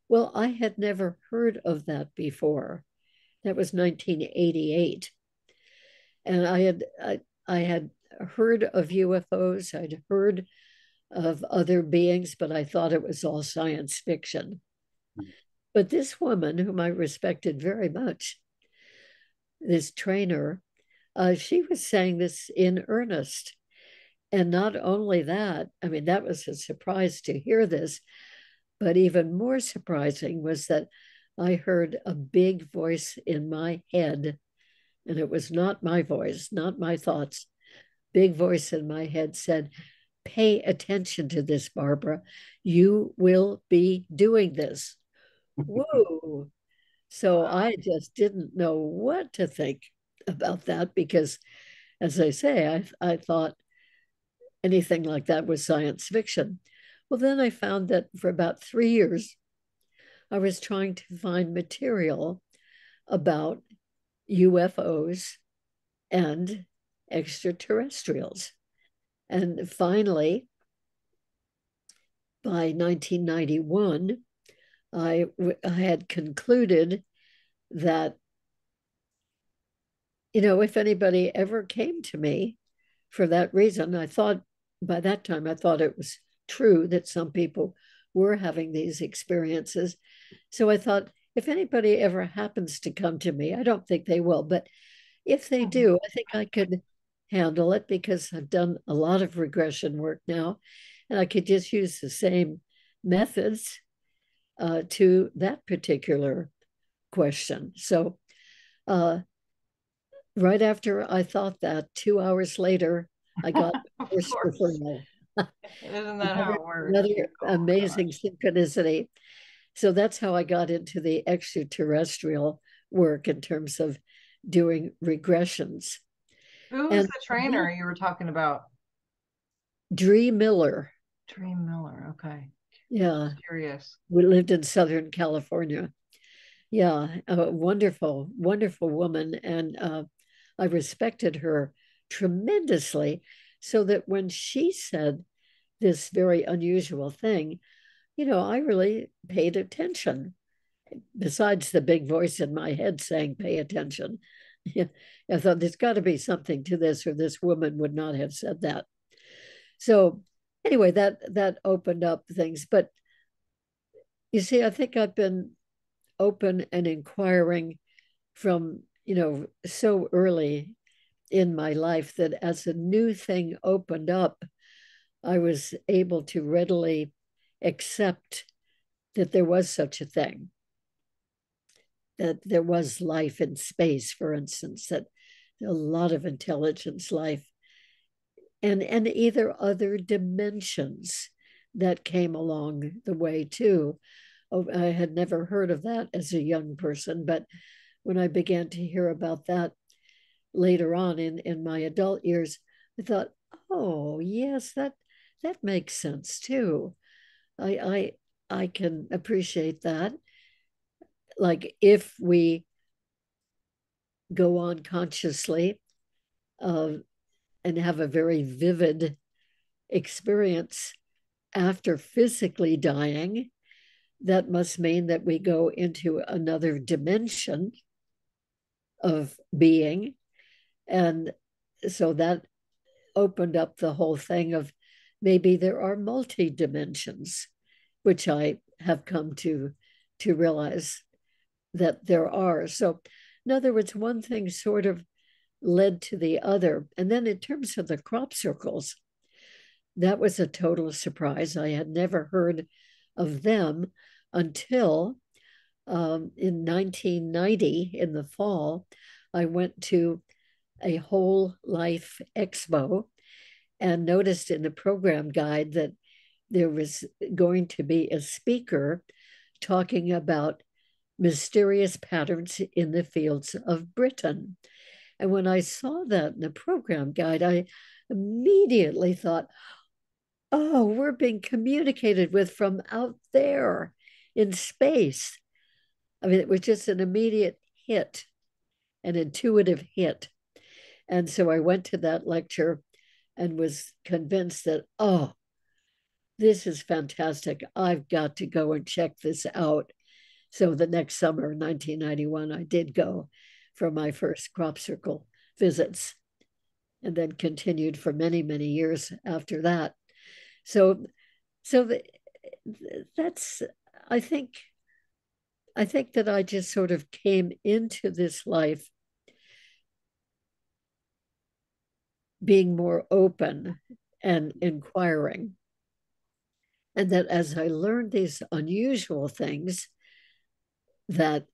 Well, I had never heard of that before. That was 1988. And I had I, I had heard of UFOs, I'd heard of other beings, but I thought it was all science fiction. Mm. But this woman, whom I respected very much, this trainer, uh, she was saying this in earnest. And not only that, I mean, that was a surprise to hear this, but even more surprising was that I heard a big voice in my head, and it was not my voice, not my thoughts. Big voice in my head said, Pay attention to this, Barbara. You will be doing this. Woo! So I just didn't know what to think about that because, as I say, I, I thought anything like that was science fiction. Well, then I found that for about three years, I was trying to find material about UFOs and extraterrestrials. And finally, by 1991, I, I had concluded that, you know, if anybody ever came to me for that reason, I thought by that time, I thought it was true that some people were having these experiences. So I thought, if anybody ever happens to come to me, I don't think they will, but if they mm-hmm. do, I think I could handle it because I've done a lot of regression work now, and I could just use the same methods uh, to that particular question. So, uh, right after I thought that, two hours later, I got first referral. Isn't that how it works? Another amazing synchronicity. So that's how I got into the extraterrestrial work in terms of doing regressions. Who was and the trainer you were talking about? Dree Miller. Dree Miller. Okay. Yeah. Curious. We lived in Southern California. Yeah, a wonderful, wonderful woman. And uh, I respected her tremendously. So that when she said this very unusual thing, you know, I really paid attention. Besides the big voice in my head saying, pay attention. I thought there's got to be something to this, or this woman would not have said that. So anyway, that that opened up things. But you see, I think I've been open and inquiring from you know so early in my life that as a new thing opened up, I was able to readily accept that there was such a thing, that there was life in space, for instance, that a lot of intelligence life and and either other dimensions that came along the way too. Oh, i had never heard of that as a young person but when i began to hear about that later on in in my adult years i thought oh yes that that makes sense too i i i can appreciate that like if we go on consciously uh, and have a very vivid experience after physically dying, that must mean that we go into another dimension of being. And so that opened up the whole thing of maybe there are multi dimensions, which I have come to to realize that there are. So, in other words, one thing sort of led to the other. And then in terms of the crop circles, that was a total surprise. I had never heard of them until um, in 1990 in the fall. I went to a whole life expo and noticed in the program guide that there was going to be a speaker talking about mysterious patterns in the fields of Britain. And when I saw that in the program guide, I immediately thought, oh, we're being communicated with from out there in space. I mean, it was just an immediate hit, an intuitive hit. And so I went to that lecture and was convinced that, oh, this is fantastic. I've got to go and check this out. So the next summer, 1991, I did go for my first crop circle visits and then continued for many, many years after that. So, so the, that's, I think, I think that I just sort of came into this life being more open and inquiring. And that as I learned these unusual things that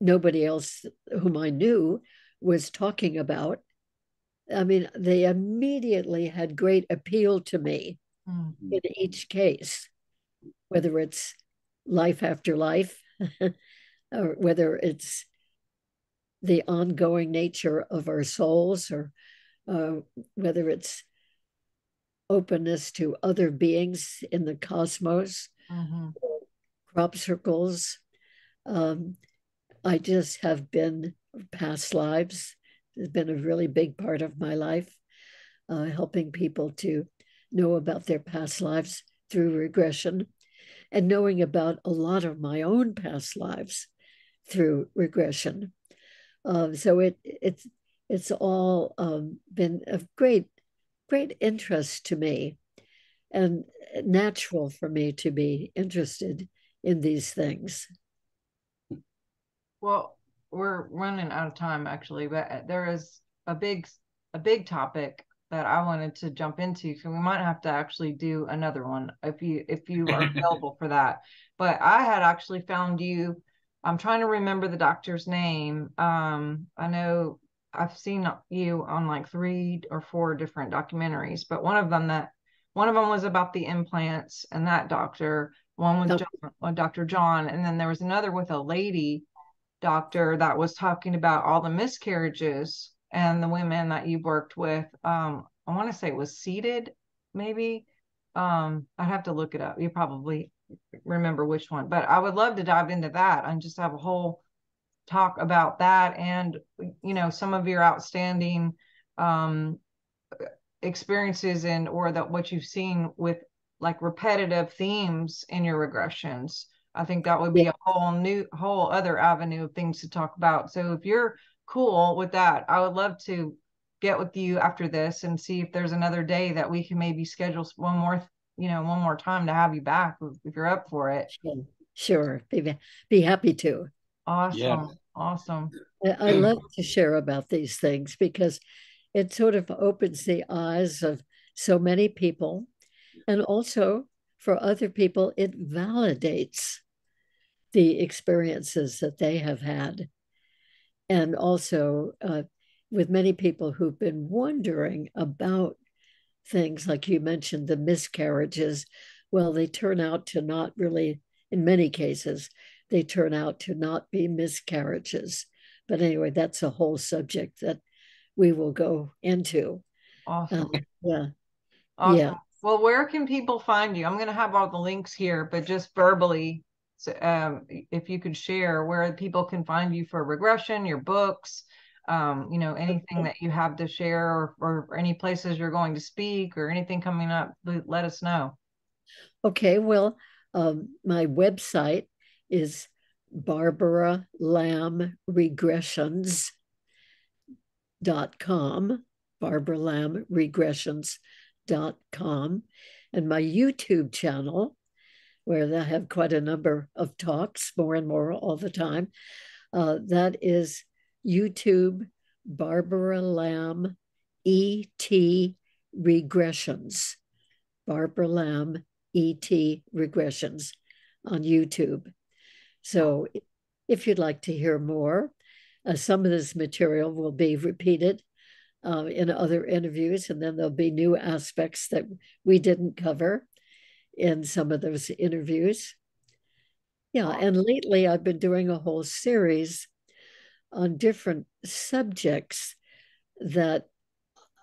nobody else whom I knew was talking about, I mean, they immediately had great appeal to me mm-hmm. in each case, whether it's life after life or whether it's the ongoing nature of our souls or uh, whether it's openness to other beings in the cosmos, mm-hmm. crop circles. Um, I just have been past lives. Has been a really big part of my life, uh, helping people to know about their past lives through regression and knowing about a lot of my own past lives through regression. Uh, so it it's it's all um, been of great great interest to me and natural for me to be interested in these things. Well, we're running out of time actually, but there is a big a big topic that I wanted to jump into. So we might have to actually do another one if you if you are available for that. But I had actually found you. I'm trying to remember the doctor's name. Um, I know I've seen you on like three or four different documentaries, but one of them that one of them was about the implants and that doctor. One was okay. John, Dr. John, and then there was another with a lady doctor that was talking about all the miscarriages and the women that you worked with. Um, I want to say it was seated, maybe. Um, I'd have to look it up. You probably remember which one, but I would love to dive into that and just have a whole talk about that and you know some of your outstanding um, experiences and or that what you've seen with like repetitive themes in your regressions. I think that would be a whole new whole other avenue of things to talk about. So if you're cool with that i would love to get with you after this and see if there's another day that we can maybe schedule one more you know one more time to have you back if you're up for it. Sure. Be, be happy to Awesome. Yeah. Awesome. I love to share about these things because it sort of opens the eyes of so many people. And also for other people, it validates the experiences that they have had. And also, uh, with many people who've been wondering about things like you mentioned, the miscarriages, well, they turn out to not really, in many cases, they turn out to not be miscarriages. But anyway, that's a whole subject that we will go into. Awesome. Um, yeah. Awesome. Yeah. Well, where can people find you? I'm going to have all the links here, but just verbally, so, um, if you could share where people can find you for regression, your books, um, you know, anything that you have to share or, or any places you're going to speak or anything coming up, let us know. Okay. Well, Um, my website is Barbara Lamb Regressions.com, Barbara Lamb Regressions.com, and my YouTube channel, where I have quite a number of talks, more and more all the time. Uh, that is YouTube Barbara Lamb ET Regressions. Barbara Lamb ET Regressions on YouTube. So if you'd like to hear more, uh, some of this material will be repeated uh, in other interviews, and then there'll be new aspects that we didn't cover in some of those interviews. Yeah, and lately I've been doing a whole series on different subjects that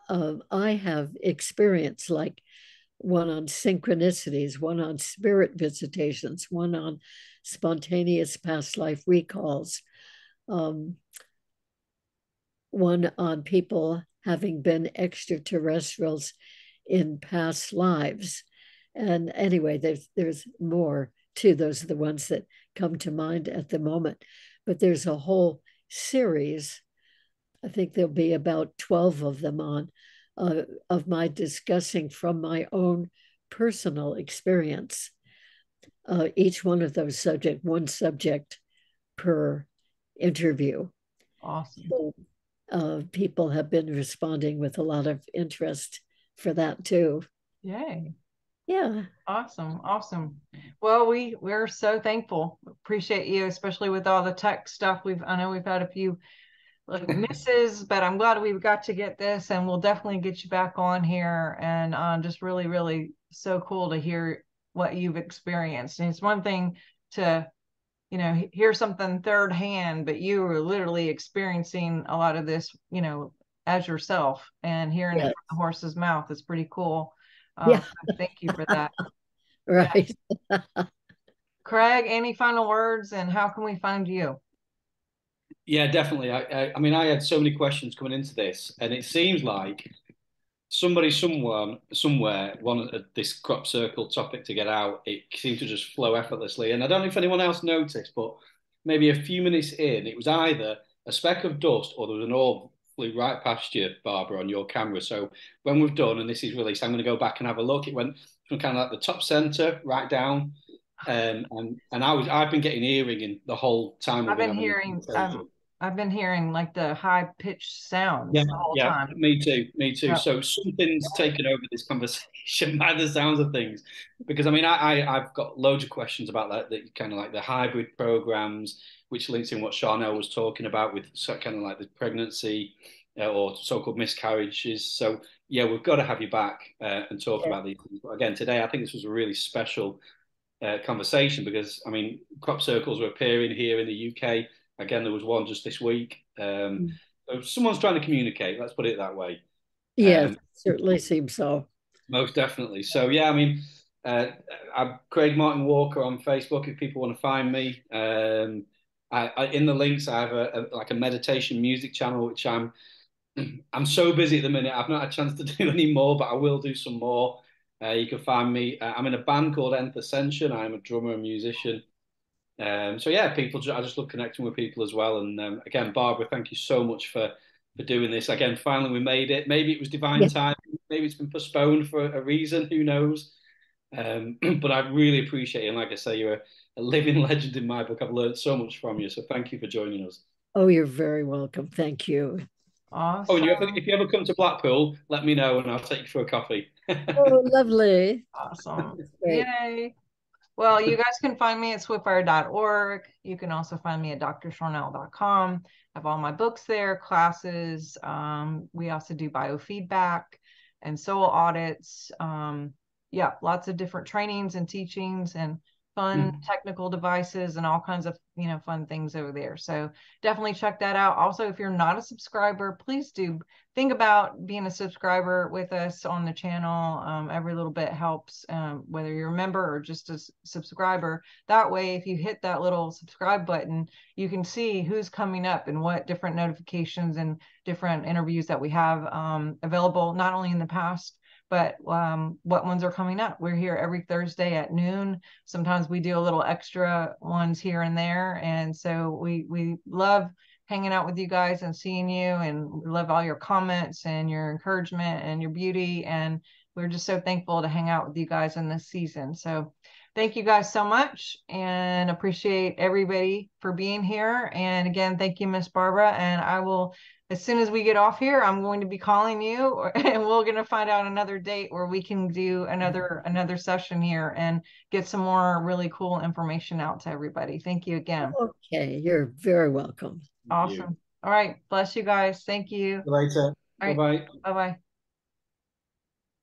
uh, I have experienced, like one on synchronicities, one on spirit visitations, one on spontaneous past life recalls, um, one on people having been extraterrestrials in past lives. And anyway, there's there's more too. Those are the ones that come to mind at the moment. But there's a whole series. I think there'll be about 12 of them on uh, of my discussing from my own personal experience. Uh, each one of those subject, one subject per interview. Awesome. So, uh, people have been responding with a lot of interest for that too. Yay. Yeah. Awesome. Awesome. Well, we we're so thankful. Appreciate you, especially with all the tech stuff. We've I know we've had a few like misses, but I'm glad we've got to get this, and we'll definitely get you back on here. And um, just really, really so cool to hear what you've experienced. And it's one thing to, you know, hear something third hand, but you were literally experiencing a lot of this, you know, as yourself and hearing yes. it from the horse's mouth is pretty cool. Um, yeah. thank you for that. right. Craig, any final words and how can we find you? Yeah, definitely. I, I, I mean, I had so many questions coming into this, and it seems like somebody, someone, somewhere wanted this crop circle topic to get out. It seemed to just flow effortlessly, and I don't know if anyone else noticed, but maybe a few minutes in, it was either a speck of dust or there was an orb flew right past you, Barbara, on your camera. So when we've done, and this is released, I'm going to go back and have a look. It went from kind of like the top center right down. Um, and and I was I've been getting earring in the whole time. I've been hearing. I've been hearing like the high pitched sounds yeah, the yeah, time. Me too, me too. So something's taken over this conversation by the sounds of things. Because I mean I, I have got loads of questions about that, that kind of like the hybrid programs, which links in what Sharnael was talking about with kind of like the pregnancy uh, or so-called miscarriages. So yeah, we've got to have you back uh, and talk yeah. about these things. But again, today I think this was a really special uh, conversation because I mean crop circles were appearing here in the UK Again, there was one just this week. Um, so someone's trying to communicate. Let's put it that way. Yeah, um, certainly seems so. Most definitely. So yeah, I mean, uh, I'm Craig Martin Walker on Facebook. If people want to find me, um, I, I, in the links I have a, a, like a meditation music channel, which I'm I'm so busy at the minute. I've not had a chance to do any more, but I will do some more. Uh, you can find me. Uh, I'm in a band called Nth Ascension. I'm a drummer and musician. Um, so yeah, people. I just love connecting with people as well. And um, again, Barbara, thank you so much for for doing this. Again, finally we made it. Maybe it was divine yeah. time. Maybe it's been postponed for a reason. Who knows? Um, but I really appreciate it. And like I say, you're a, a living legend in my book. I've learned so much from you. So thank you for joining us. Oh, you're very welcome. Thank you. Awesome. Oh, and you ever, if you ever come to Blackpool, let me know and I'll take you for a coffee. oh, lovely. Awesome. Yay. Well, you guys can find me at swiftfire.org. You can also find me at drsharnael.com. I have all my books there, classes. Um, we also do biofeedback and soul audits. Um, yeah, lots of different trainings and teachings and fun mm. technical devices and all kinds of you know fun things over there. So definitely check that out. Also if you're not a subscriber please do think about being a subscriber with us on the channel. Um, every little bit helps um, whether you're a member or just a subscriber. That way if you hit that little subscribe button you can see who's coming up and what different notifications and different interviews that we have um, available not only in the past but um, what ones are coming up. We're here every Thursday at noon. Sometimes we do a little extra ones here and there. And so we we love hanging out with you guys and seeing you and love all your comments and your encouragement and your beauty. And we're just so thankful to hang out with you guys in this season. So thank you guys so much and appreciate everybody for being here. And again, thank you, Miss Barbara. And I will as soon as we get off here, I'm going to be calling you and we're going to find out another date where we can do another another session here and get some more really cool information out to everybody. Thank you again. Okay, you're very welcome. Awesome. All right. Bless you guys. Thank you. Later. All right. Bye bye. Bye bye.